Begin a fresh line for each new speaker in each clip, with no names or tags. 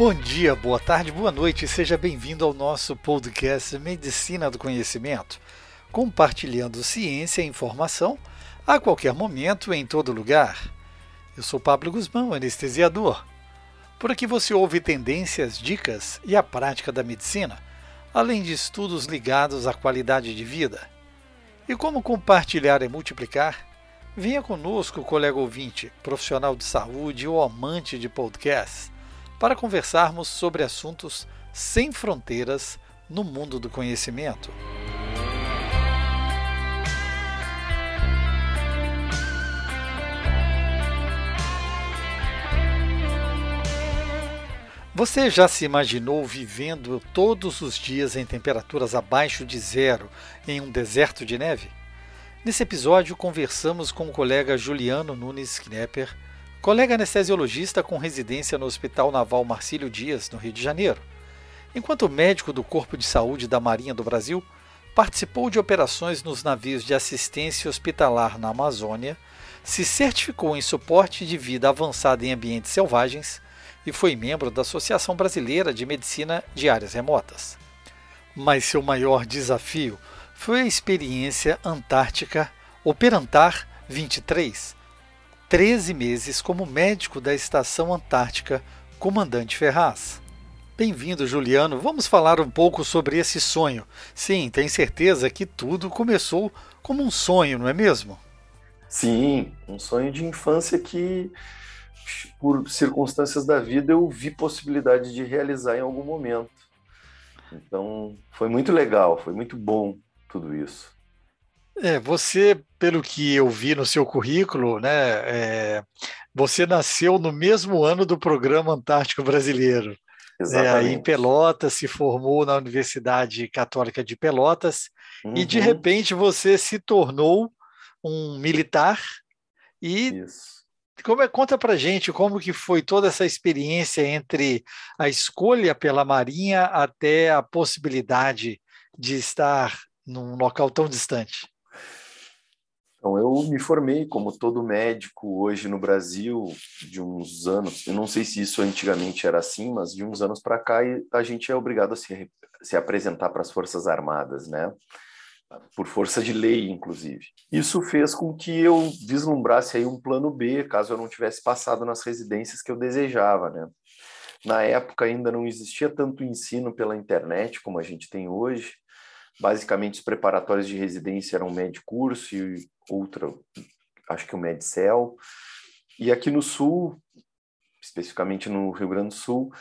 Bom dia, boa tarde, boa noite, seja bem-vindo ao nosso podcast Medicina do Conhecimento, compartilhando ciência e informação a qualquer momento, em todo lugar. Eu sou Pablo Guzmão, anestesiador. Por aqui você ouve tendências, dicas e a prática da medicina, além de estudos ligados à qualidade de vida. E como compartilhar e multiplicar? Venha conosco, colega ouvinte, profissional de saúde ou amante de podcasts para conversarmos sobre assuntos sem fronteiras no mundo do conhecimento. Você já se imaginou vivendo todos os dias em temperaturas abaixo de zero em um deserto de neve? Nesse episódio, conversamos com o colega Juliano Nunes Knepper colega anestesiologista com residência no Hospital Naval Marcílio Dias, no Rio de Janeiro. Enquanto médico do Corpo de Saúde da Marinha do Brasil, participou de operações nos navios de assistência hospitalar na Amazônia, se certificou em suporte de vida avançada em ambientes selvagens e foi membro da Associação Brasileira de Medicina de Áreas Remotas. Mas seu maior desafio foi a experiência antártica Operantar 23, 13 meses como médico da Estação Antártica Comandante Ferraz. Bem-vindo, Juliano. Vamos falar um pouco sobre esse sonho. Sim, tem certeza que tudo começou como um sonho, não é mesmo?
Sim, um sonho de infância que, por circunstâncias da vida, eu vi possibilidade de realizar em algum momento. Então, foi muito legal, foi muito bom tudo isso.
É, você, pelo que eu vi no seu currículo, né, é, você nasceu no mesmo ano do Programa Antártico Brasileiro. Exatamente. É, aí em Pelotas, se formou na Universidade Católica de Pelotas uhum. e de uhum. repente você se tornou um militar e Isso. Como é, conta pra gente como que foi toda essa experiência entre a escolha pela Marinha até a possibilidade de estar num local tão distante.
Então, eu me formei como todo médico hoje no Brasil de uns anos. Eu não sei se isso antigamente era assim, mas de uns anos para cá a gente é obrigado a se, se apresentar para as Forças Armadas, né? Por força de lei, inclusive. Isso fez com que eu vislumbrasse aí um plano B, caso eu não tivesse passado nas residências que eu desejava, né? Na época ainda não existia tanto ensino pela internet como a gente tem hoje. Basicamente, os preparatórios de residência eram Medcurso e outra, acho que o Medcel. E aqui no Sul, especificamente no Rio Grande do Sul,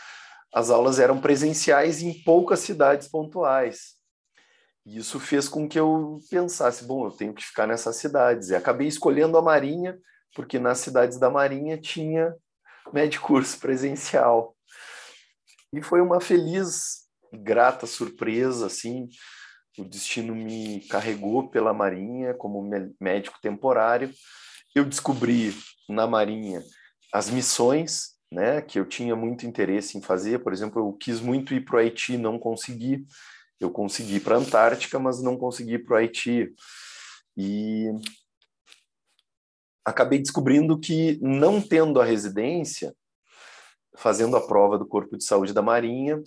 as aulas eram presenciais em poucas cidades pontuais. E isso fez com que eu pensasse, bom, eu tenho que ficar nessas cidades. E acabei escolhendo a Marinha, porque nas cidades da Marinha tinha medcurso presencial. E foi uma feliz grata surpresa, assim, o destino me carregou pela Marinha como médico temporário. Eu descobri na Marinha as missões, né, que eu tinha muito interesse em fazer. Por exemplo, eu quis muito ir para o Haiti, não consegui. Eu consegui para a Antártica, mas não consegui para o Haiti. E acabei descobrindo que, não tendo a residência, fazendo a prova do Corpo de Saúde da Marinha,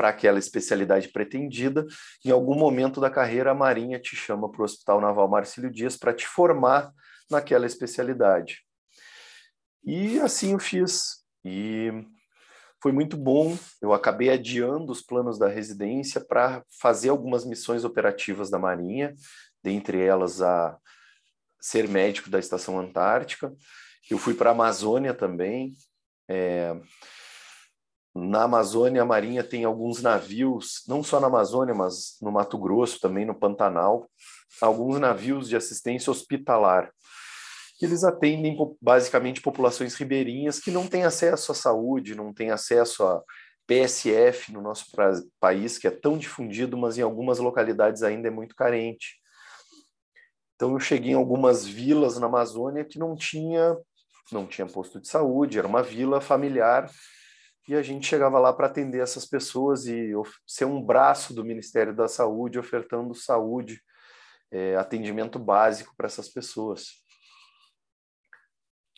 para aquela especialidade pretendida. Em algum momento da carreira, a Marinha te chama para o Hospital Naval Marcílio Dias para te formar naquela especialidade. E assim eu fiz. E foi muito bom. Eu acabei adiando os planos da residência para fazer algumas missões operativas da Marinha, dentre elas a ser médico da Estação Antártica. Eu fui para a Amazônia também. É, na Amazônia, a Marinha tem alguns navios, não só na Amazônia, mas no Mato Grosso, também no Pantanal, alguns navios de assistência hospitalar. Eles atendem basicamente populações ribeirinhas que não têm acesso à saúde, não têm acesso a PSF no nosso país, que é tão difundido, mas em algumas localidades ainda é muito carente. Então eu cheguei em algumas vilas na Amazônia que não tinha não tinha posto de saúde, era uma vila familiar e a gente chegava lá para atender essas pessoas e ser um braço do Ministério da Saúde, ofertando saúde, é, atendimento básico para essas pessoas.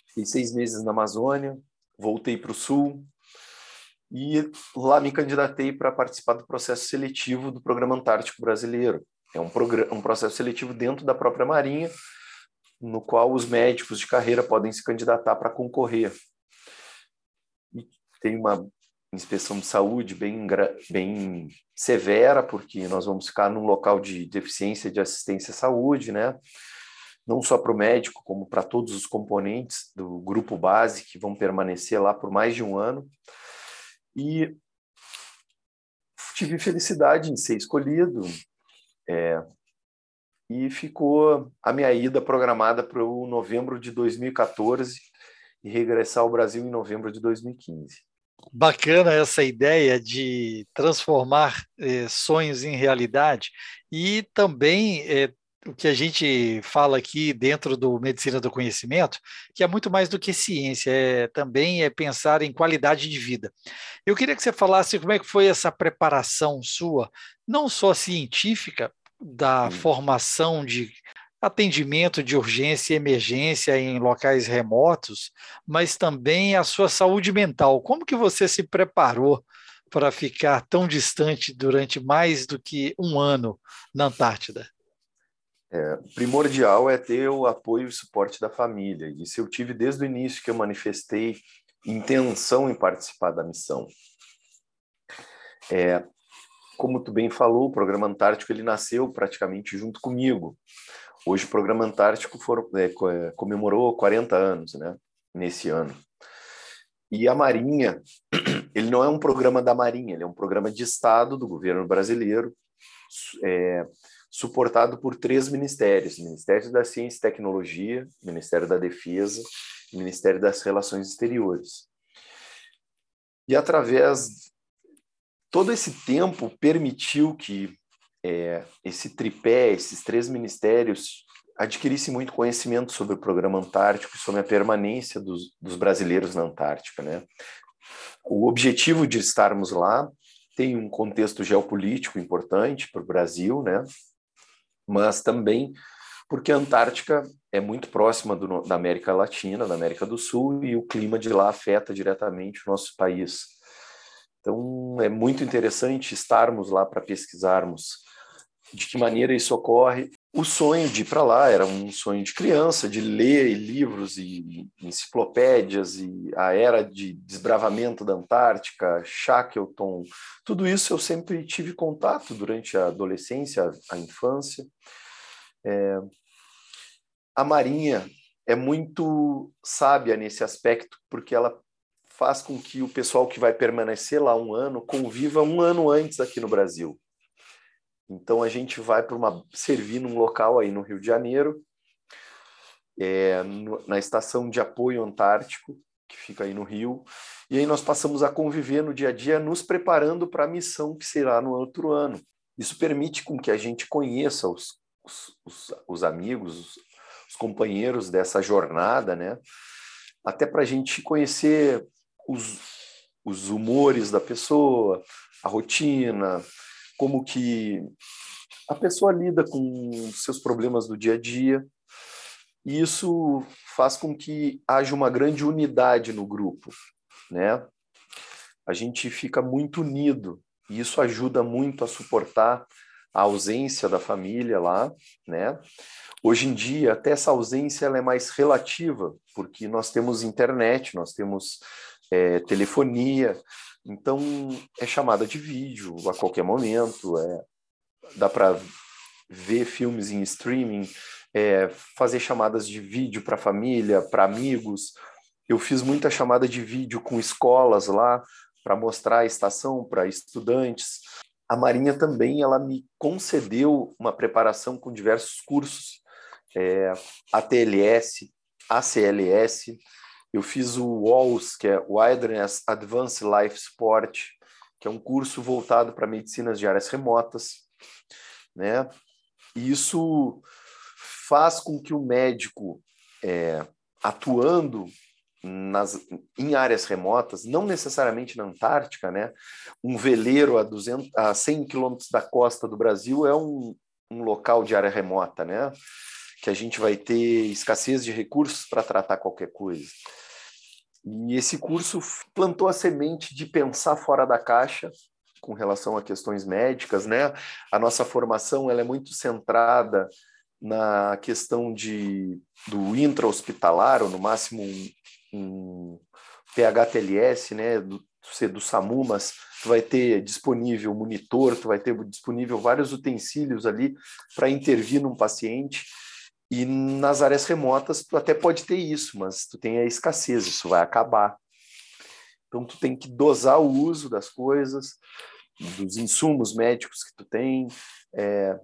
Fiquei seis meses na Amazônia, voltei para o Sul e lá me candidatei para participar do processo seletivo do Programa Antártico Brasileiro. É um, um processo seletivo dentro da própria Marinha, no qual os médicos de carreira podem se candidatar para concorrer. Tem uma inspeção de saúde bem, bem severa, porque nós vamos ficar num local de deficiência de assistência à saúde, né? Não só para o médico, como para todos os componentes do grupo base que vão permanecer lá por mais de um ano. E tive felicidade em ser escolhido. É, e ficou a minha ida programada para o novembro de 2014 e regressar ao Brasil em novembro de 2015.
Bacana essa ideia de transformar eh, sonhos em realidade e também eh, o que a gente fala aqui dentro do medicina do conhecimento, que é muito mais do que ciência, é também é pensar em qualidade de vida. Eu queria que você falasse como é que foi essa preparação sua, não só científica, da formação de atendimento de urgência e emergência em locais remotos, mas também a sua saúde mental. Como que você se preparou para ficar tão distante durante mais do que um ano na Antártida?
É, primordial é ter o apoio e suporte da família. Isso eu tive desde o início que eu manifestei intenção em participar da missão. É, como tu bem falou, o programa Antártico ele nasceu praticamente junto comigo. Hoje o programa Antártico for, é, é comemorou 40 anos, né? Nesse ano. E a Marinha, ele não é um programa da Marinha, ele é um programa de Estado do governo brasileiro, é, suportado por três ministérios: Ministério da Ciência e Tecnologia, Ministério da Defesa e Ministério das Relações Exteriores. E através todo esse tempo permitiu que é, esse tripé, esses três ministérios adquirisse muito conhecimento sobre o programa Antártico e sobre a permanência dos, dos brasileiros na Antártica, né? O objetivo de estarmos lá tem um contexto geopolítico importante para o Brasil, né? mas também porque a Antártica é muito próxima do, da América Latina, da América do Sul, e o clima de lá afeta diretamente o nosso país. Então, é muito interessante estarmos lá para pesquisarmos de que maneira isso ocorre. O sonho de ir para lá era um sonho de criança, de ler livros e enciclopédias e a era de desbravamento da Antártica, Shackleton, tudo isso eu sempre tive contato durante a adolescência, a infância. É... A Marinha é muito sábia nesse aspecto, porque ela faz com que o pessoal que vai permanecer lá um ano conviva um ano antes aqui no Brasil. Então a gente vai para uma servir num local aí no Rio de Janeiro, é, no, na estação de apoio antártico que fica aí no Rio, e aí nós passamos a conviver no dia a dia, nos preparando para a missão que será no outro ano. Isso permite com que a gente conheça os, os, os, os amigos, os, os companheiros dessa jornada, né? Até para a gente conhecer os, os humores da pessoa, a rotina, como que a pessoa lida com seus problemas do dia a dia. E isso faz com que haja uma grande unidade no grupo, né? A gente fica muito unido e isso ajuda muito a suportar a ausência da família lá, né? Hoje em dia, até essa ausência ela é mais relativa, porque nós temos internet, nós temos é, telefonia, então, é chamada de vídeo a qualquer momento, é, dá para ver filmes em streaming, é, fazer chamadas de vídeo para família, para amigos. Eu fiz muita chamada de vídeo com escolas lá para mostrar a estação para estudantes. A Marinha também ela me concedeu uma preparação com diversos cursos, é, ATLS, ACLS, eu fiz o WALS, que é Wilderness Advanced Life Support, que é um curso voltado para medicinas de áreas remotas, né? E isso faz com que o médico, é, atuando nas, em áreas remotas, não necessariamente na Antártica, né? Um veleiro a, 200, a 100 quilômetros da costa do Brasil é um, um local de área remota, né? Que a gente vai ter escassez de recursos para tratar qualquer coisa. E esse curso plantou a semente de pensar fora da caixa com relação a questões médicas, né? A nossa formação ela é muito centrada na questão de, do intra-hospitalar, ou no máximo um, um PHTLS, né? Do, do SAMU, mas tu vai ter disponível monitor, tu vai ter disponível vários utensílios ali para intervir num paciente. E nas áreas remotas tu até pode ter isso, mas tu tem a escassez, isso vai acabar. Então tu tem que dosar o uso das coisas, dos insumos médicos que tu tem, é,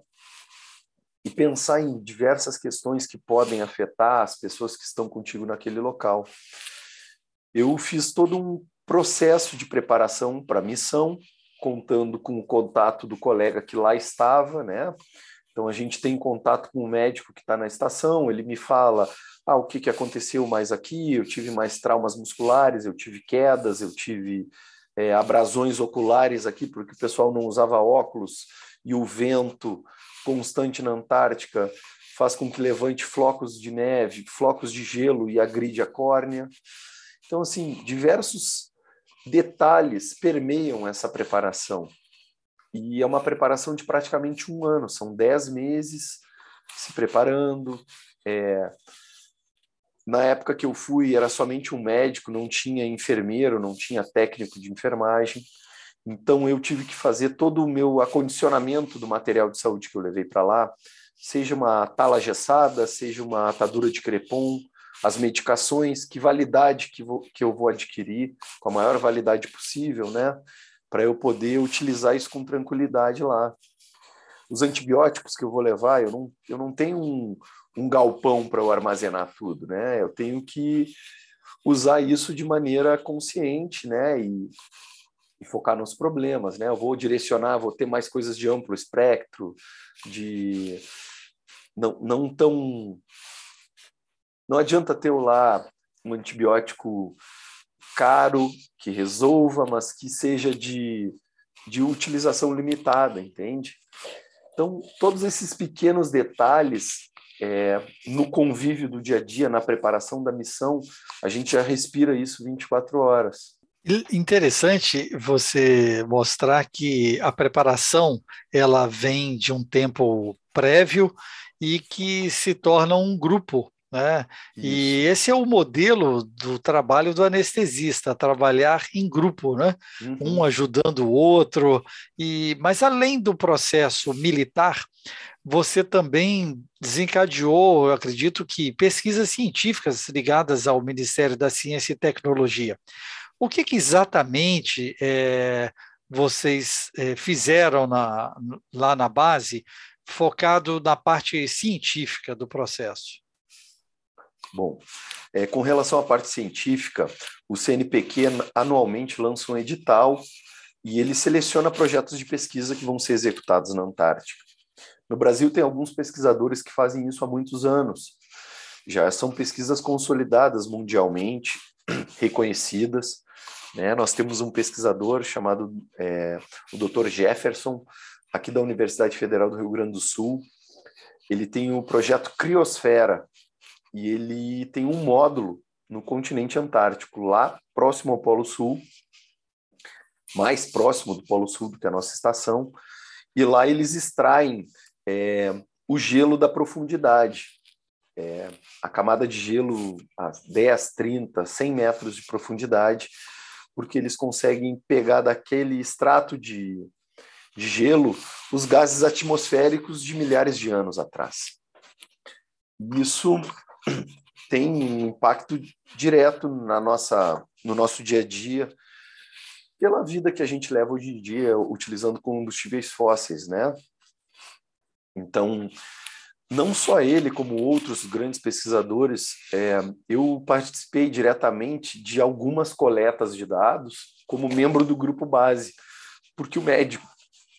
e pensar em diversas questões que podem afetar as pessoas que estão contigo naquele local. Eu fiz todo um processo de preparação para a missão, contando com o contato do colega que lá estava, né? Então a gente tem contato com o médico que está na estação, ele me fala ah, o que, que aconteceu mais aqui, eu tive mais traumas musculares, eu tive quedas, eu tive é, abrasões oculares aqui, porque o pessoal não usava óculos e o vento constante na Antártica faz com que levante flocos de neve, flocos de gelo e agride a córnea. Então, assim, diversos detalhes permeiam essa preparação. E é uma preparação de praticamente um ano, são dez meses se preparando, é, na época que eu fui, era somente um médico, não tinha enfermeiro, não tinha técnico de enfermagem. Então, eu tive que fazer todo o meu acondicionamento do material de saúde que eu levei para lá, seja uma tala gessada, seja uma atadura de crepom, as medicações, que validade que, vou, que eu vou adquirir, com a maior validade possível, né? Para eu poder utilizar isso com tranquilidade lá. Os antibióticos que eu vou levar, eu não, eu não tenho um, um galpão para eu armazenar tudo, né? Eu tenho que usar isso de maneira consciente, né? E, e, focar nos problemas, né? Eu vou direcionar, vou ter mais coisas de amplo espectro, de não, não tão não adianta ter lá um antibiótico caro que resolva, mas que seja de, de utilização limitada, entende? Então, todos esses pequenos detalhes é, no convívio do dia a dia, na preparação da missão, a gente já respira isso 24 horas.
Interessante você mostrar que a preparação ela vem de um tempo prévio e que se torna um grupo né? E esse é o modelo do trabalho do anestesista, trabalhar em grupo, né? Uhum. um ajudando o outro. E Mas além do processo militar, você também desencadeou, eu acredito que, pesquisas científicas ligadas ao Ministério da Ciência e Tecnologia. O que, que exatamente é, vocês é, fizeram na, lá na base, focado na parte científica do processo?
Bom, é, com relação à parte científica, o CNPq anualmente lança um edital e ele seleciona projetos de pesquisa que vão ser executados na Antártica. No Brasil, tem alguns pesquisadores que fazem isso há muitos anos. Já são pesquisas consolidadas mundialmente, reconhecidas. Né? Nós temos um pesquisador chamado é, o Dr. Jefferson, aqui da Universidade Federal do Rio Grande do Sul. Ele tem o projeto Criosfera, e ele tem um módulo no continente antártico, lá próximo ao Polo Sul, mais próximo do Polo Sul do que a nossa estação, e lá eles extraem é, o gelo da profundidade. É, a camada de gelo a 10, 30, 100 metros de profundidade, porque eles conseguem pegar daquele extrato de, de gelo os gases atmosféricos de milhares de anos atrás. Isso tem um impacto direto na nossa, no nosso dia a dia, pela vida que a gente leva hoje em dia utilizando combustíveis fósseis, né? Então, não só ele, como outros grandes pesquisadores, é, eu participei diretamente de algumas coletas de dados como membro do grupo base, porque o médico,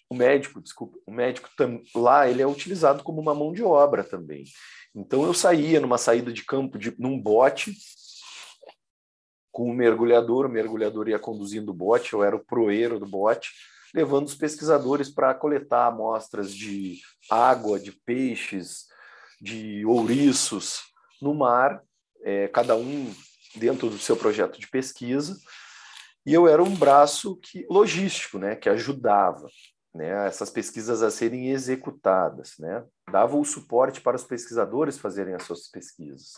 o médico, desculpa, o médico lá ele é utilizado como uma mão de obra também. Então eu saía numa saída de campo de, num bote com um mergulhador, o mergulhador ia conduzindo o bote, eu era o proeiro do bote, levando os pesquisadores para coletar amostras de água, de peixes, de ouriços no mar, é, cada um dentro do seu projeto de pesquisa, e eu era um braço que, logístico, né, que ajudava né, essas pesquisas a serem executadas, né, dava o suporte para os pesquisadores fazerem as suas pesquisas.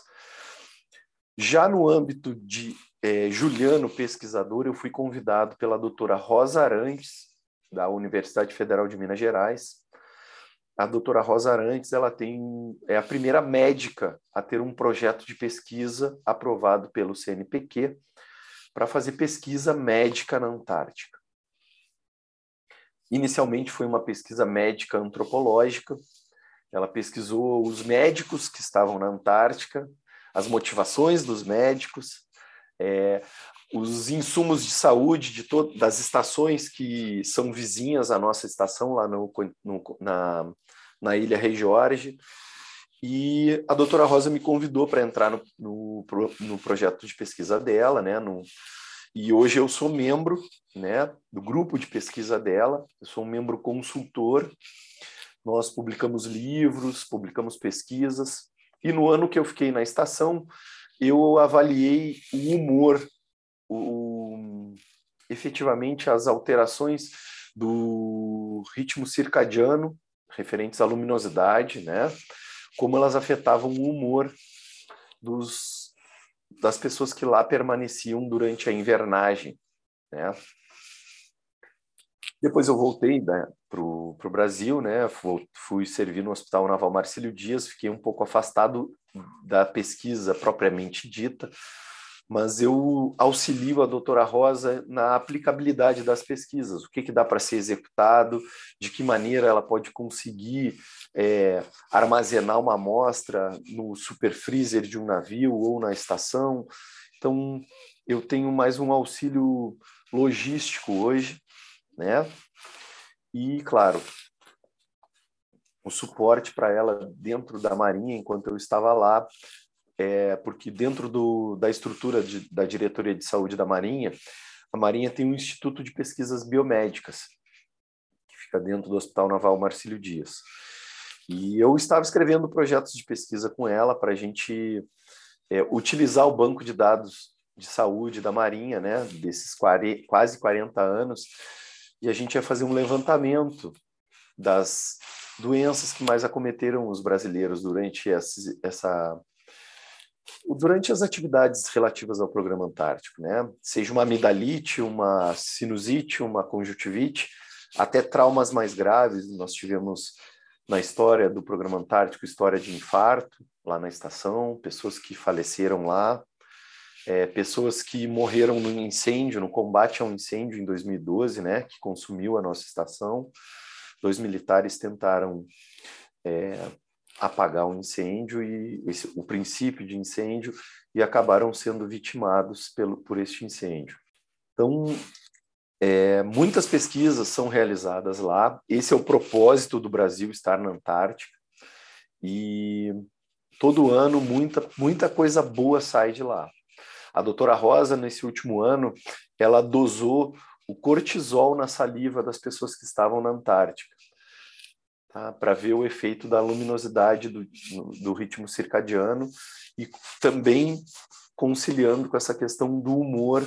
Já no âmbito de é, Juliano pesquisador, eu fui convidado pela doutora Rosa Arantes, da Universidade Federal de Minas Gerais. A doutora Rosa Arantes ela tem, é a primeira médica a ter um projeto de pesquisa aprovado pelo CNPq para fazer pesquisa médica na Antártica. Inicialmente foi uma pesquisa médica antropológica. Ela pesquisou os médicos que estavam na Antártica, as motivações dos médicos, é, os insumos de saúde de todas das estações que são vizinhas à nossa estação lá no, no, na, na ilha Rei Jorge. E a doutora Rosa me convidou para entrar no, no, no, projeto de pesquisa dela, né? No, e hoje eu sou membro né, do grupo de pesquisa dela, eu sou um membro consultor. Nós publicamos livros, publicamos pesquisas, e no ano que eu fiquei na estação, eu avaliei o humor, o, efetivamente as alterações do ritmo circadiano referentes à luminosidade, né? Como elas afetavam o humor dos, das pessoas que lá permaneciam durante a invernagem, né? Depois eu voltei né, para o Brasil, né? Fui, fui servir no Hospital Naval Marcílio Dias, fiquei um pouco afastado da pesquisa propriamente dita, mas eu auxilio a doutora Rosa na aplicabilidade das pesquisas, o que, que dá para ser executado, de que maneira ela pode conseguir é, armazenar uma amostra no super freezer de um navio ou na estação. Então, eu tenho mais um auxílio logístico hoje, né? E, claro, o suporte para ela dentro da Marinha enquanto eu estava lá, é, porque dentro do, da estrutura de, da Diretoria de Saúde da Marinha, a Marinha tem um Instituto de Pesquisas Biomédicas, que fica dentro do Hospital Naval Marcílio Dias. E eu estava escrevendo projetos de pesquisa com ela para a gente é, utilizar o banco de dados de saúde da Marinha, né, desses quase 40 anos, e a gente ia fazer um levantamento das doenças que mais acometeram os brasileiros durante essa, essa durante as atividades relativas ao programa Antártico, né? Seja uma amidalite, uma sinusite, uma conjuntivite, até traumas mais graves. Nós tivemos na história do programa Antártico história de infarto lá na estação, pessoas que faleceram lá, é, pessoas que morreram no incêndio, no combate ao incêndio em 2012, né, que consumiu a nossa estação. Dois militares tentaram é, apagar o um incêndio e esse, o princípio de incêndio e acabaram sendo vitimados pelo, por este incêndio. Então, é, muitas pesquisas são realizadas lá. Esse é o propósito do Brasil estar na Antártica. E todo ano muita, muita coisa boa sai de lá. A doutora Rosa, nesse último ano, ela dosou o cortisol na saliva das pessoas que estavam na Antártica, tá? para ver o efeito da luminosidade do, do ritmo circadiano e também conciliando com essa questão do humor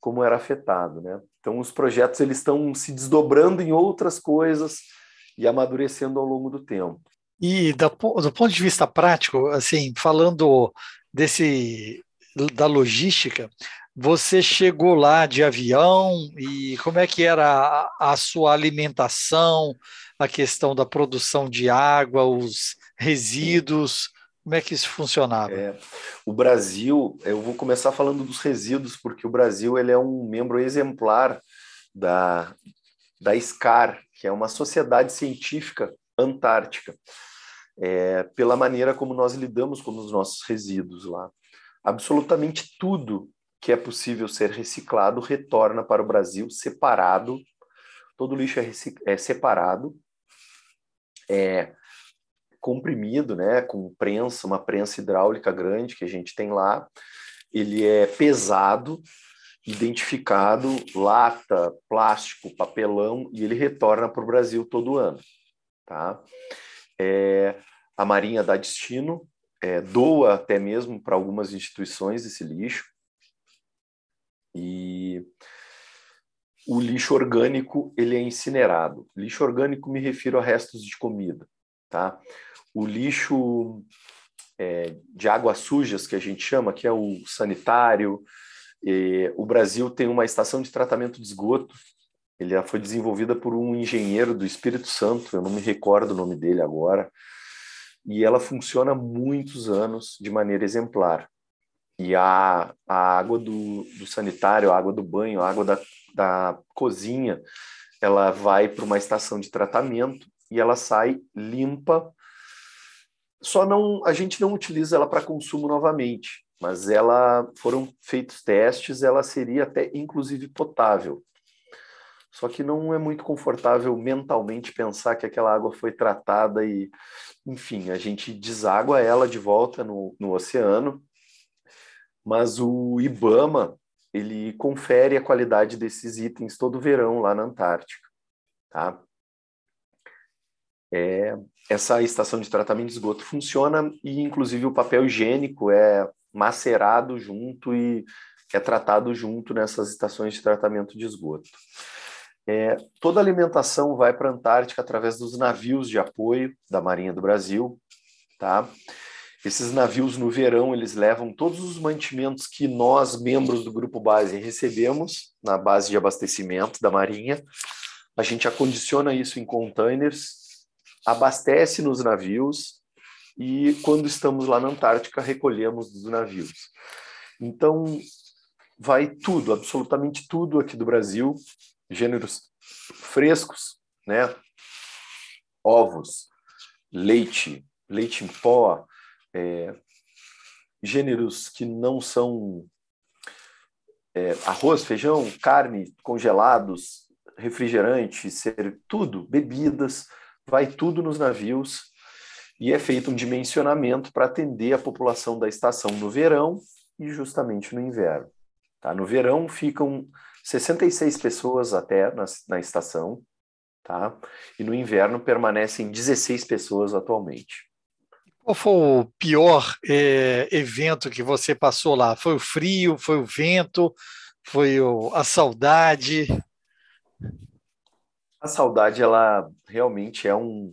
como era afetado, né? Então os projetos eles estão se desdobrando em outras coisas e amadurecendo ao longo do tempo.
E do, do ponto de vista prático, assim, falando desse da logística, você chegou lá de avião e como é que era a, a, sua alimentação, a questão da produção de água, os resíduos, como é que isso funcionava?
É, o Brasil, eu vou começar falando dos resíduos, porque o Brasil ele é um membro exemplar da, da SCAR, que é uma sociedade científica antártica, é, pela maneira como nós lidamos com os nossos resíduos lá absolutamente tudo que é possível ser reciclado retorna para o Brasil separado. Todo lixo é, é separado, é comprimido, né, com prensa, uma prensa hidráulica grande que a gente tem lá. Ele é pesado, identificado, lata, plástico, papelão, e ele retorna para o Brasil todo ano. Tá? É, a Marinha dá destino é, doa até mesmo para algumas instituições esse lixo. E o lixo orgânico ele é incinerado. Lixo orgânico me refiro a restos de comida, tá? O lixo é, de águas sujas que a gente chama, que é o sanitário. o Brasil tem uma estação de tratamento de esgoto. Ele foi desenvolvida por um engenheiro do Espírito Santo, eu não me recordo o nome dele agora, e ela funciona há muitos anos de maneira exemplar. E a, a água do, do sanitário, a água do banho, a água da, da cozinha, ela vai para uma estação de tratamento e ela sai limpa. Só não a gente não utiliza ela para consumo novamente, mas ela foram feitos testes, ela seria até inclusive potável. Só que não é muito confortável mentalmente pensar que aquela água foi tratada e, enfim, a gente deságua ela de volta no, no oceano mas o IBAMA ele confere a qualidade desses itens todo verão lá na Antártica, tá? É, essa estação de tratamento de esgoto funciona e inclusive o papel higiênico é macerado junto e é tratado junto nessas estações de tratamento de esgoto. É, toda a alimentação vai para a Antártica através dos navios de apoio da Marinha do Brasil, tá? Esses navios no verão, eles levam todos os mantimentos que nós, membros do grupo base, recebemos na base de abastecimento da Marinha. A gente acondiciona isso em containers, abastece nos navios e quando estamos lá na Antártica, recolhemos dos navios. Então, vai tudo, absolutamente tudo aqui do Brasil, gêneros frescos, né? Ovos, leite, leite em pó, é, gêneros que não são é, arroz, feijão, carne, congelados, refrigerante, ser, tudo, bebidas, vai tudo nos navios e é feito um dimensionamento para atender a população da estação no verão e justamente no inverno. Tá? No verão ficam 66 pessoas até na, na estação, tá? e no inverno permanecem 16 pessoas atualmente.
Qual foi o pior é, evento que você passou lá? Foi o frio? Foi o vento? Foi o, a saudade?
A saudade, ela realmente é um,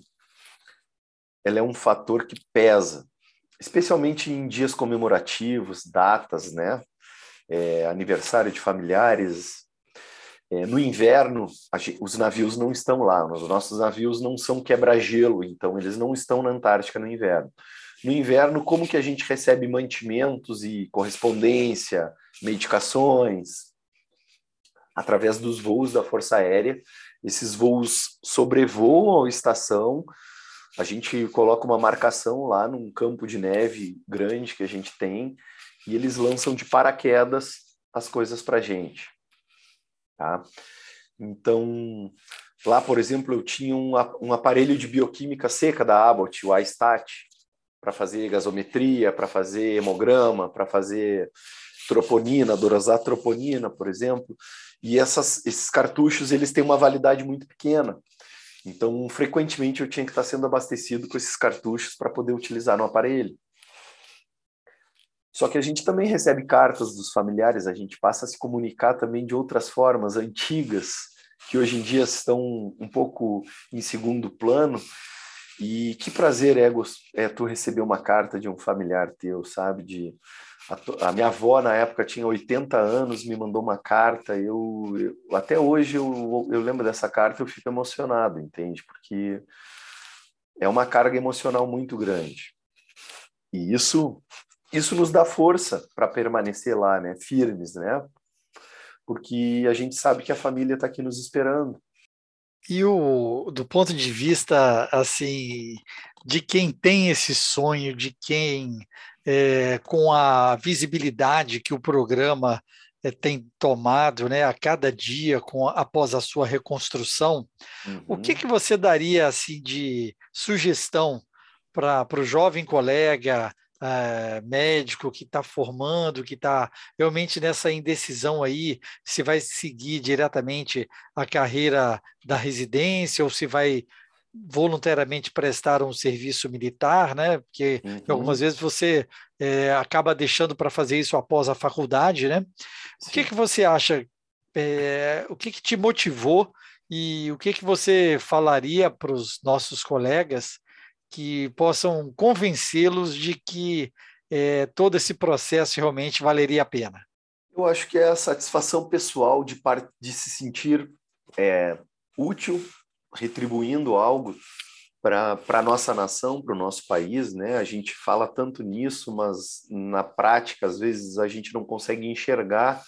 ela é um fator que pesa, especialmente em dias comemorativos, datas, né? É, aniversário de familiares. É, no inverno, os navios não estão lá, os nossos navios não são quebra-gelo, então eles não estão na Antártica no inverno. No inverno, como que a gente recebe mantimentos e correspondência, medicações? Através dos voos da Força Aérea. Esses voos sobrevoam a estação, a gente coloca uma marcação lá num campo de neve grande que a gente tem, e eles lançam de paraquedas as coisas para a gente. Tá? Então, lá, por exemplo, eu tinha um, um aparelho de bioquímica seca da Abbott, o iStat, para fazer gasometria, para fazer hemograma, para fazer troponina, troponina, por exemplo. E essas, esses cartuchos eles têm uma validade muito pequena. Então, frequentemente eu tinha que estar sendo abastecido com esses cartuchos para poder utilizar no aparelho. Só que a gente também recebe cartas dos familiares, a gente passa a se comunicar também de outras formas antigas, que hoje em dia estão um pouco em segundo plano. E que prazer é, é tu receber uma carta de um familiar teu, sabe? De a, a, minha avó na época tinha 80 anos, me mandou uma carta. Eu, eu até hoje eu, eu lembro dessa carta, eu fico emocionado, entende? Porque é uma carga emocional muito grande. E isso isso nos dá força para permanecer lá, né, firmes, né? Porque a gente sabe que a família está aqui nos esperando.
E o, do ponto de vista assim de quem tem esse sonho, de quem é, com a visibilidade que o programa é, tem tomado, né, a cada dia com após a sua reconstrução, uhum. o que uhum. que você daria assim de sugestão para o jovem colega uh, médico que está formando, que está realmente nessa indecisão aí, se vai seguir diretamente a carreira da residência ou se vai voluntariamente prestaram um serviço militar, né? Porque uhum. algumas vezes você é, acaba deixando para fazer isso após a faculdade, né? Sim. O que, que você acha? É, o que, que te motivou e o que, que você falaria para os nossos colegas que possam convencê-los de que é, todo esse processo realmente valeria a pena?
Eu acho que é a satisfação pessoal de, de se sentir útil, retribuindo algo para a nossa nação, para o nosso país, né? A gente fala tanto nisso, mas na prática, às vezes, a gente não consegue enxergar.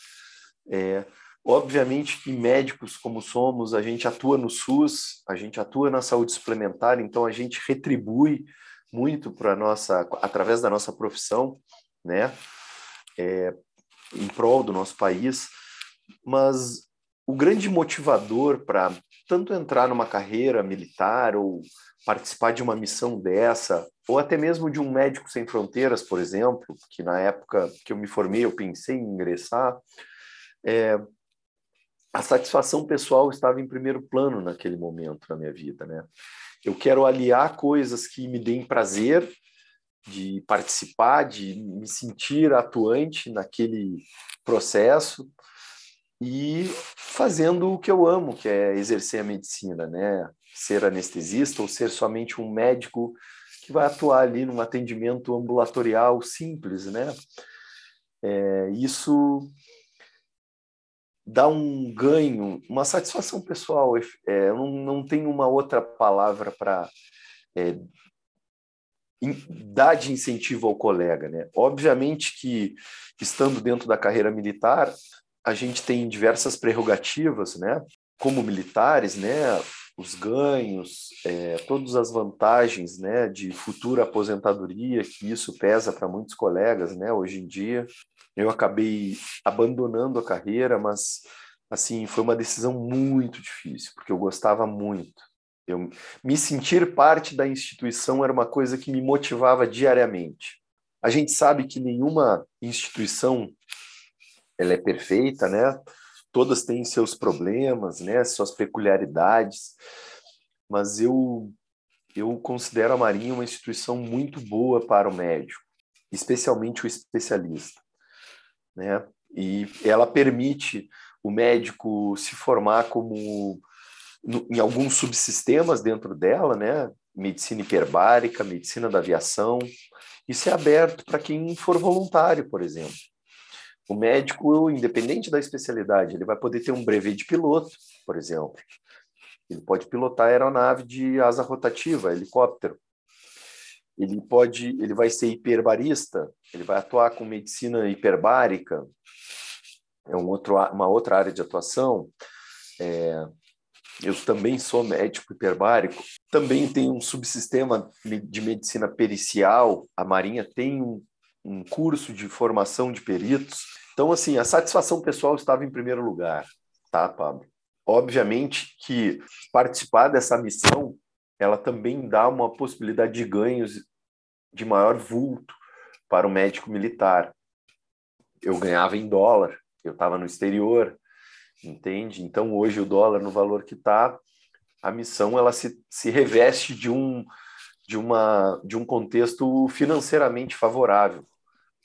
É, obviamente que médicos como somos, a gente atua no SUS, a gente atua na saúde suplementar, então a gente retribui muito para nossa, através da nossa profissão, né? É, em prol do nosso país, mas o grande motivador para tanto entrar numa carreira militar ou participar de uma missão dessa, ou até mesmo de um médico sem fronteiras, por exemplo, que na época que eu me formei eu pensei em ingressar, é, a satisfação pessoal estava em primeiro plano naquele momento na minha vida, né? Eu quero aliar coisas que me deem prazer de participar, de me sentir atuante naquele processo e fazendo o que eu amo, que é exercer a medicina, né? Ser anestesista ou ser somente um médico que vai atuar ali num atendimento ambulatorial simples, né? É, isso dá um ganho, uma satisfação pessoal. É, eu não, não tenho uma outra palavra para é, dar de incentivo ao colega, né? Obviamente que estando dentro da carreira militar, a gente tem diversas prerrogativas, né? Como militares, né? Os ganhos, é, todas as vantagens, né? De futura aposentadoria, que isso pesa para muitos colegas, né? Hoje em dia, eu acabei abandonando a carreira, mas assim foi uma decisão muito difícil, porque eu gostava muito. Eu me sentir parte da instituição era uma coisa que me motivava diariamente. A gente sabe que nenhuma instituição ela é perfeita, né? Todas têm seus problemas, né? Suas peculiaridades, mas eu eu considero a Marinha uma instituição muito boa para o médico, especialmente o especialista, né? E ela permite o médico se formar como em alguns subsistemas dentro dela, né? Medicina hiperbárica, medicina da aviação. Isso é aberto para quem for voluntário, por exemplo. O médico, independente da especialidade, ele vai poder ter um brevet de piloto, por exemplo. Ele pode pilotar aeronave de asa rotativa, helicóptero. Ele pode, ele vai ser hiperbarista, ele vai atuar com medicina hiperbárica, é um outro, uma outra área de atuação. É, eu também sou médico hiperbárico, também tem um subsistema de medicina pericial, a Marinha tem um, um curso de formação de peritos. Então, assim, a satisfação pessoal estava em primeiro lugar, tá, Pablo? Obviamente que participar dessa missão, ela também dá uma possibilidade de ganhos de maior vulto para o médico militar. Eu ganhava em dólar, eu estava no exterior, entende? Então, hoje, o dólar no valor que está, a missão ela se, se reveste de um, de, uma, de um contexto financeiramente favorável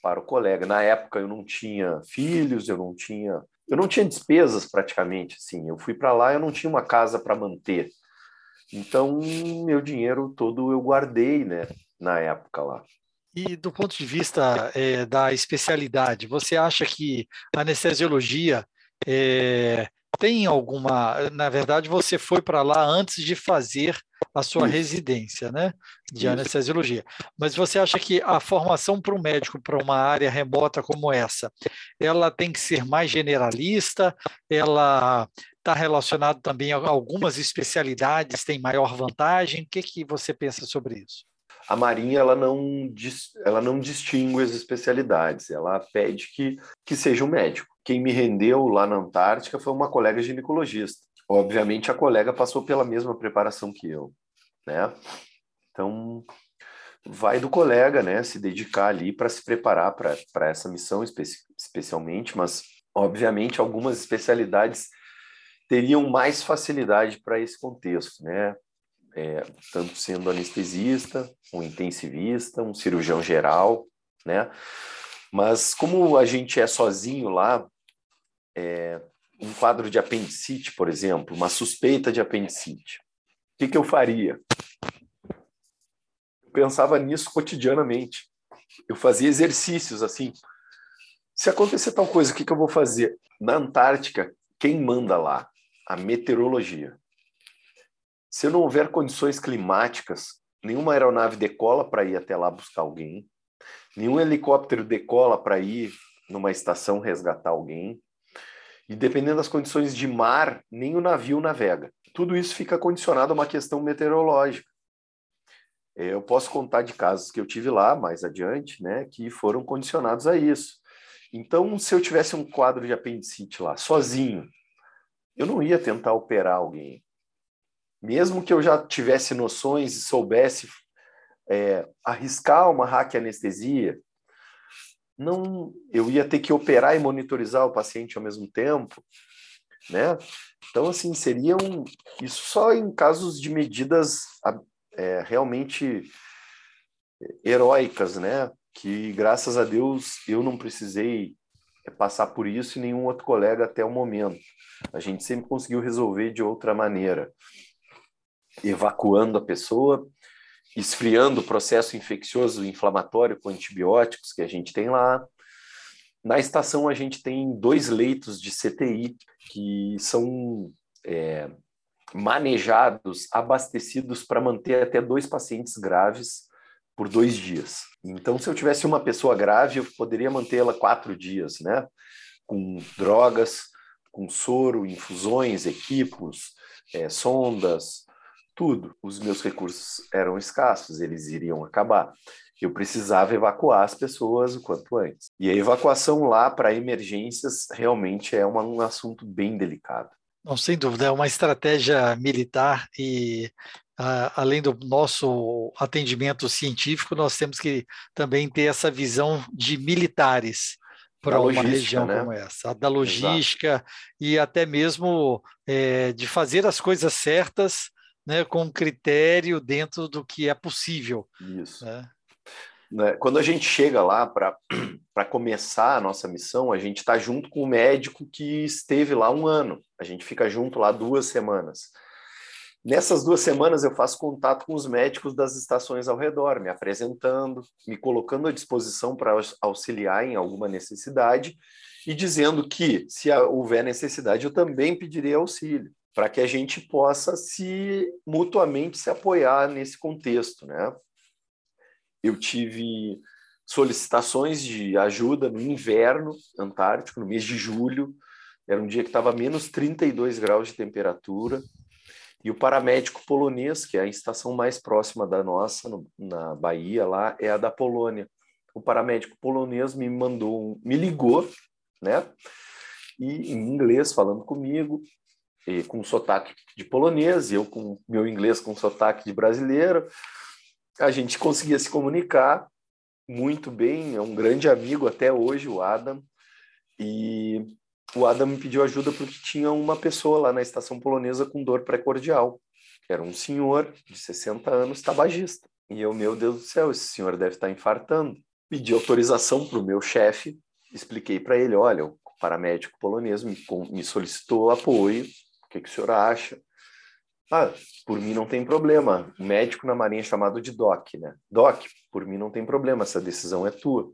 para o colega. Na época eu não tinha filhos, eu não tinha, eu não tinha despesas praticamente, assim. Eu fui para lá, eu não tinha uma casa para manter. Então, meu dinheiro todo eu guardei, né, na época lá.
E do ponto de vista é, da especialidade, você acha que a anestesiologia é, tem alguma. Na verdade, você foi para lá antes de fazer a sua Isso. residência né, de Isso. anestesiologia. Mas você acha que a formação para um médico para uma área remota como essa, ela tem que ser mais generalista? Ela está relacionada também a algumas especialidades, tem maior vantagem? O que, que você pensa sobre isso?
a Marinha ela não, ela não distingue as especialidades, ela pede que, que seja um médico. Quem me rendeu lá na Antártica foi uma colega ginecologista. Obviamente a colega passou pela mesma preparação que eu, né? Então vai do colega, né, se dedicar ali para se preparar para essa missão espe especialmente, mas obviamente algumas especialidades teriam mais facilidade para esse contexto, né? é, tanto sendo anestesista, um intensivista, um cirurgião geral, né? Mas como a gente é sozinho lá, é, um quadro de apendicite, por exemplo, uma suspeita de apendicite, o que, que eu faria? Eu pensava nisso cotidianamente. Eu fazia exercícios assim. Se acontecer tal coisa, o que, que eu vou fazer? Na Antártica, quem manda lá? A meteorologia. Se não houver condições climáticas, nenhuma aeronave decola para ir até lá buscar alguém, nenhum helicóptero decola para ir numa estação resgatar alguém, e dependendo das condições de mar, nem o navio navega. Tudo isso fica condicionado a uma questão meteorológica. É, eu posso contar de casos que eu tive lá mais adiante, né, que foram condicionados a isso. Então, se eu tivesse um quadro de apendicite lá, sozinho, eu não ia tentar operar alguém mesmo que eu já tivesse noções e soubesse é, arriscar uma hack anestesia, não, eu ia ter que operar e monitorizar o paciente ao mesmo tempo, né? Então, assim, seriam isso só em casos de medidas é, realmente heróicas, né? Que graças a Deus eu não precisei passar por isso e nenhum outro colega até o momento. A gente sempre conseguiu resolver de outra maneira evacuando a pessoa, esfriando o processo infeccioso inflamatório com antibióticos que a gente tem lá. Na estação, a gente tem dois leitos de CTI que são é, manejados, abastecidos para manter até dois pacientes graves por dois dias. Então, se eu tivesse uma pessoa grave, eu poderia mantê-la quatro dias, né? Com drogas, com soro, infusões, equipos, é, sondas, tudo. Os meus recursos eram escassos, eles iriam acabar. Eu precisava evacuar as pessoas o quanto antes. E a evacuação lá para emergências realmente é uma, um assunto bem delicado.
Não, sem dúvida, é uma estratégia militar e Uh, além do nosso atendimento científico, nós temos que também ter essa visão de militares para uma região né? como essa, da logística Exato. e até mesmo é, de fazer as coisas certas né, com critério dentro do que é possível.
Isso. Né? né quando a gente chega lá para começar a nossa missão, a gente está junto com o médico que esteve lá um ano. A gente fica junto lá duas semanas. Nessas duas semanas eu faço contato com os médicos das estações ao redor, me apresentando, me colocando à disposição para auxiliar em alguma necessidade e dizendo que, se houver necessidade, eu também pedirei auxílio para que a gente possa se mutuamente se apoiar nesse contexto, né? Eu tive solicitações de ajuda no inverno antártico, no mês de julho, era um dia que estava menos 32 graus de temperatura, e o paramédico polonês, que é a estação mais próxima da nossa, no, na Bahia, lá, é a da Polônia. O paramédico polonês me mandou, me ligou, né? E em inglês, falando comigo, e com sotaque de polonês, eu com meu inglês com sotaque de brasileiro. A gente conseguia se comunicar muito bem, é um grande amigo até hoje, o Adam. E o Adam me pediu ajuda porque tinha uma pessoa lá na estação polonesa com dor pré-cordial. Era um senhor de 60 anos, tabagista. E eu, meu Deus do céu, esse senhor deve estar infartando. Pedi autorização para o meu chefe, expliquei para ele: olha, o paramédico polonês me, me solicitou apoio, que, que o senhor acha? Ah, por mim não tem problema. Médico na Marinha é chamado de DOC, né? DOC, por mim não tem problema, essa decisão é tua.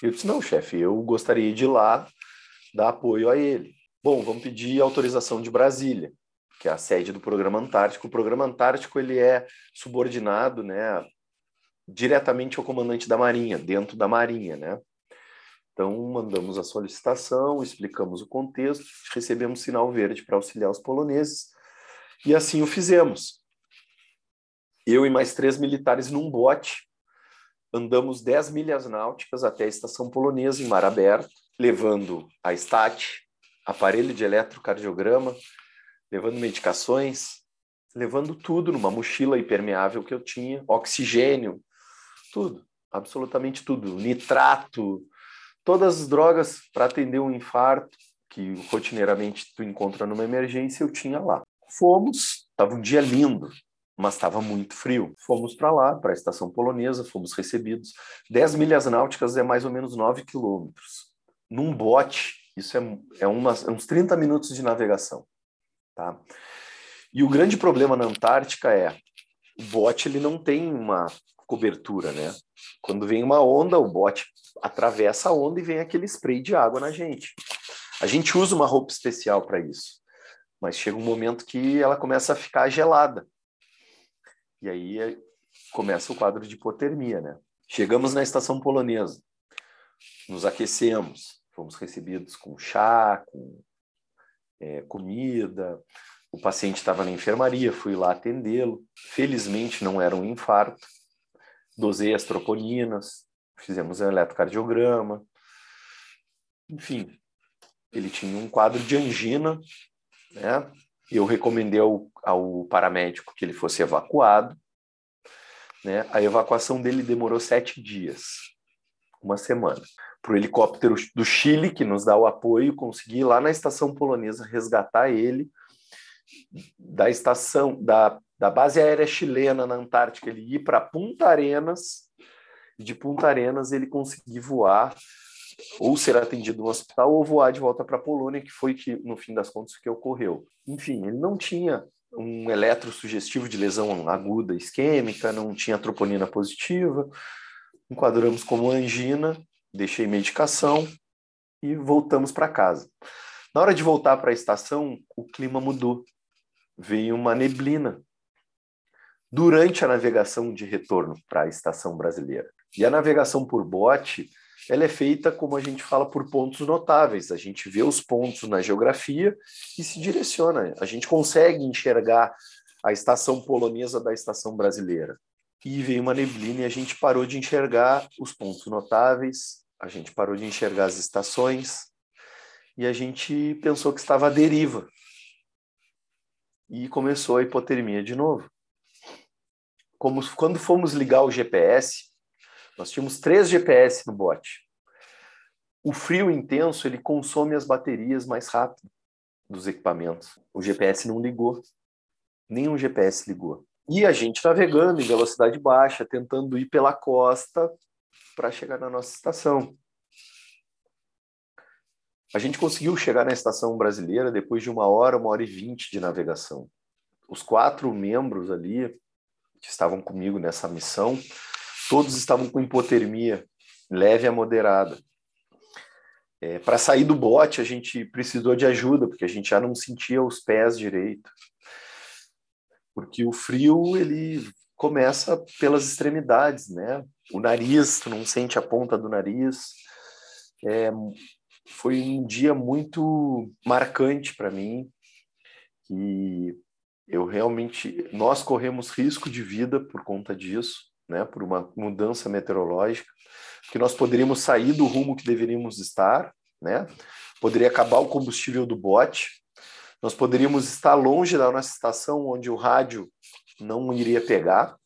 Eu disse, não, chefe, eu gostaria de ir lá dar apoio a ele. Bom, vamos pedir autorização de Brasília, que é a sede do Programa Antártico. O Programa Antártico ele é subordinado, né, diretamente ao comandante da Marinha, dentro da Marinha, né? Então, mandamos a solicitação, explicamos o contexto, recebemos sinal verde para auxiliar os poloneses, e assim o fizemos. Eu e mais três militares num bote, andamos 10 milhas náuticas até a estação polonesa, em mar aberto, levando a STAT, aparelho de eletrocardiograma, levando medicações, levando tudo numa mochila impermeável que eu tinha, oxigênio, tudo, absolutamente tudo, nitrato, todas as drogas para atender um infarto que rotineiramente tu encontra numa emergência, eu tinha lá. Fomos, estava um dia lindo, mas estava muito frio. Fomos para lá, para a estação polonesa, fomos recebidos. 10 milhas náuticas é mais ou menos 9 quilômetros. Num bote, isso é, é umas, uns 30 minutos de navegação. Tá? E o grande problema na Antártica é o bote ele não tem uma cobertura, né? Quando vem uma onda, o bote atravessa a onda e vem aquele spray de água na gente. A gente usa uma roupa especial para isso, mas chega um momento que ela começa a ficar gelada. E aí é, começa o quadro de hipotermia, né? Chegamos na estação polonesa, nos aquecemos, fomos recebidos com chá, com é, comida. O paciente estava na enfermaria, fui lá atendê-lo. Felizmente não era um infarto. Dosei as troponinas, fizemos um eletrocardiograma. Enfim, ele tinha um quadro de angina, né? Eu recomendei ao, ao paramédico que ele fosse evacuado. Né? A evacuação dele demorou sete dias, uma semana. Para o helicóptero do Chile, que nos dá o apoio, conseguir lá na estação polonesa resgatar ele da estação, da, da base aérea chilena na Antártica, ele ir para Punta Arenas, e de Punta Arenas ele conseguir voar ou ser atendido no hospital ou voar de volta para a Polônia, que foi que no fim das contas que ocorreu. Enfim, ele não tinha um eletrosugestivo de lesão aguda isquêmica, não tinha troponina positiva. Enquadramos como angina, deixei medicação e voltamos para casa. Na hora de voltar para a estação, o clima mudou. Veio uma neblina durante a navegação de retorno para a estação brasileira. E a navegação por bote ela é feita, como a gente fala, por pontos notáveis. A gente vê os pontos na geografia e se direciona. A gente consegue enxergar a estação polonesa da estação brasileira. E veio uma neblina e a gente parou de enxergar os pontos notáveis, a gente parou de enxergar as estações e a gente pensou que estava à deriva. E começou a hipotermia de novo. Como, quando fomos ligar o GPS, nós tínhamos três GPS no bote. O frio intenso ele consome as baterias mais rápido dos equipamentos. O GPS não ligou. Nenhum GPS ligou. E a gente navegando em velocidade baixa, tentando ir pela costa para chegar na nossa estação. A gente conseguiu chegar na estação brasileira depois de uma hora, uma hora e vinte de navegação. Os quatro membros ali que estavam comigo nessa missão todos estavam com hipotermia leve a moderada. É, Para sair do bote, a gente precisou de ajuda, porque a gente já não sentia os pés direito. Porque o frio, ele começa pelas extremidades, né? O nariz, tu não sente a ponta do nariz. É, foi um dia muito marcante para mim, e eu realmente, nós corremos risco de vida por conta disso né, por uma mudança meteorológica, que nós poderíamos sair do rumo que deveríamos estar, né? Poderia acabar o combustível do bote, nós poderíamos estar longe da nossa estação onde o rádio não iria pegar.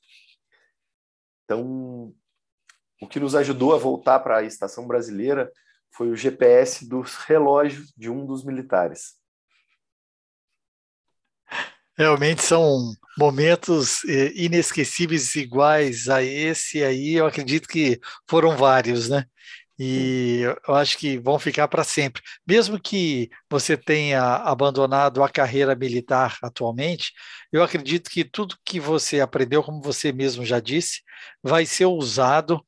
Então, o que nos ajudou a voltar para a estação brasileira foi o GPS do relógio de um dos militares.
Realmente são momentos eh, inesquecíveis iguais a esse aí, eu acredito que foram vários, né? E eu acho que vão ficar para sempre. Mesmo que você tenha abandonado a carreira militar atualmente, eu acredito que tudo que você aprendeu, como você mesmo já disse, vai ser usado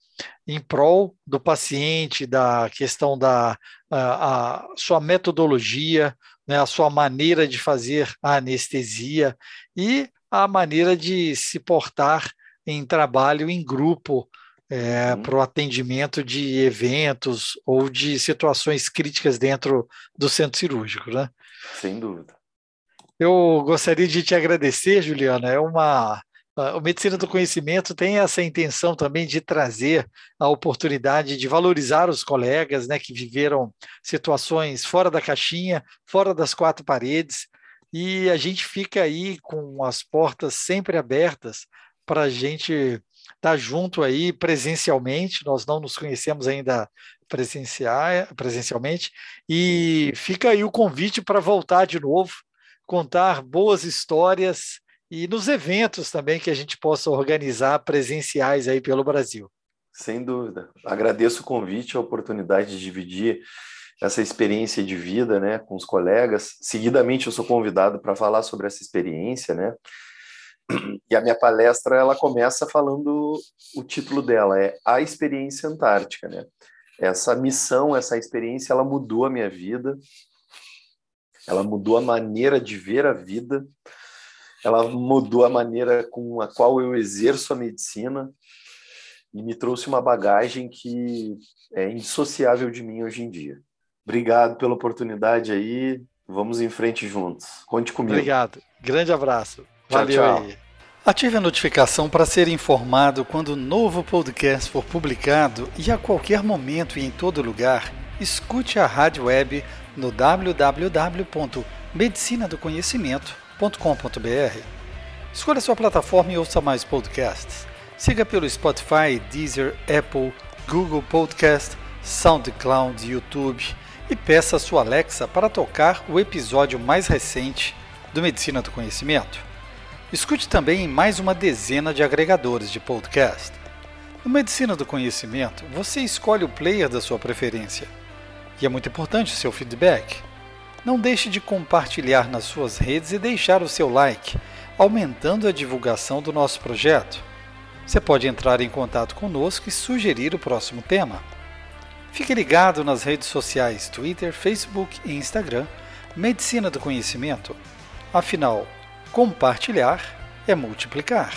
em prol do paciente, da questão da a, a sua metodologia, né, a sua maneira de fazer a anestesia e a maneira de se portar em trabalho em grupo é, uhum. para o atendimento de eventos ou de situações críticas dentro do centro cirúrgico, né?
Sem dúvida.
Eu gostaria de te agradecer, Juliana. É uma a Medicina do Conhecimento tem essa intenção também de trazer a oportunidade de valorizar os colegas né, que viveram situações fora da caixinha, fora das quatro paredes, e a gente fica aí com as portas sempre abertas para a gente estar tá junto aí presencialmente. Nós não nos conhecemos ainda presencialmente, e fica aí o convite para voltar de novo, contar boas histórias e nos eventos também que a gente possa organizar presenciais aí pelo Brasil.
Sem dúvida. Agradeço o convite, a oportunidade de dividir essa experiência de vida, né, com os colegas. Seguidamente eu sou convidado para falar sobre essa experiência, né? E a minha palestra ela começa falando o título dela é A Experiência Antártica, né? Essa missão, essa experiência, ela mudou a minha vida. Ela mudou a maneira de ver a vida. Ela mudou a maneira com a qual eu exerço a medicina e me trouxe uma bagagem que é indissociável de mim hoje em dia. Obrigado pela oportunidade aí. Vamos em frente juntos. Conte comigo.
Obrigado. Grande abraço. Valeu tchau, tchau. aí. Ative a notificação para ser informado quando o novo podcast for publicado e a qualquer momento e em todo lugar, escute a rádio web no www.medicinadoconhecimento.com.br. Escolha sua plataforma e ouça mais podcasts. Siga pelo Spotify, Deezer, Apple, Google Podcast, SoundCloud, YouTube e peça a sua Alexa para tocar o episódio mais recente do Medicina do Conhecimento. Escute também em mais uma dezena de agregadores de podcast. No Medicina do Conhecimento, você escolhe o player da sua preferência. E é muito importante o seu feedback. Não deixe de compartilhar nas suas redes e deixar o seu like, aumentando a divulgação do nosso projeto. Você pode entrar em contato conosco e sugerir o próximo tema. Fique ligado nas redes sociais Twitter, Facebook e Instagram, Medicina do Conhecimento. Afinal, compartilhar é multiplicar.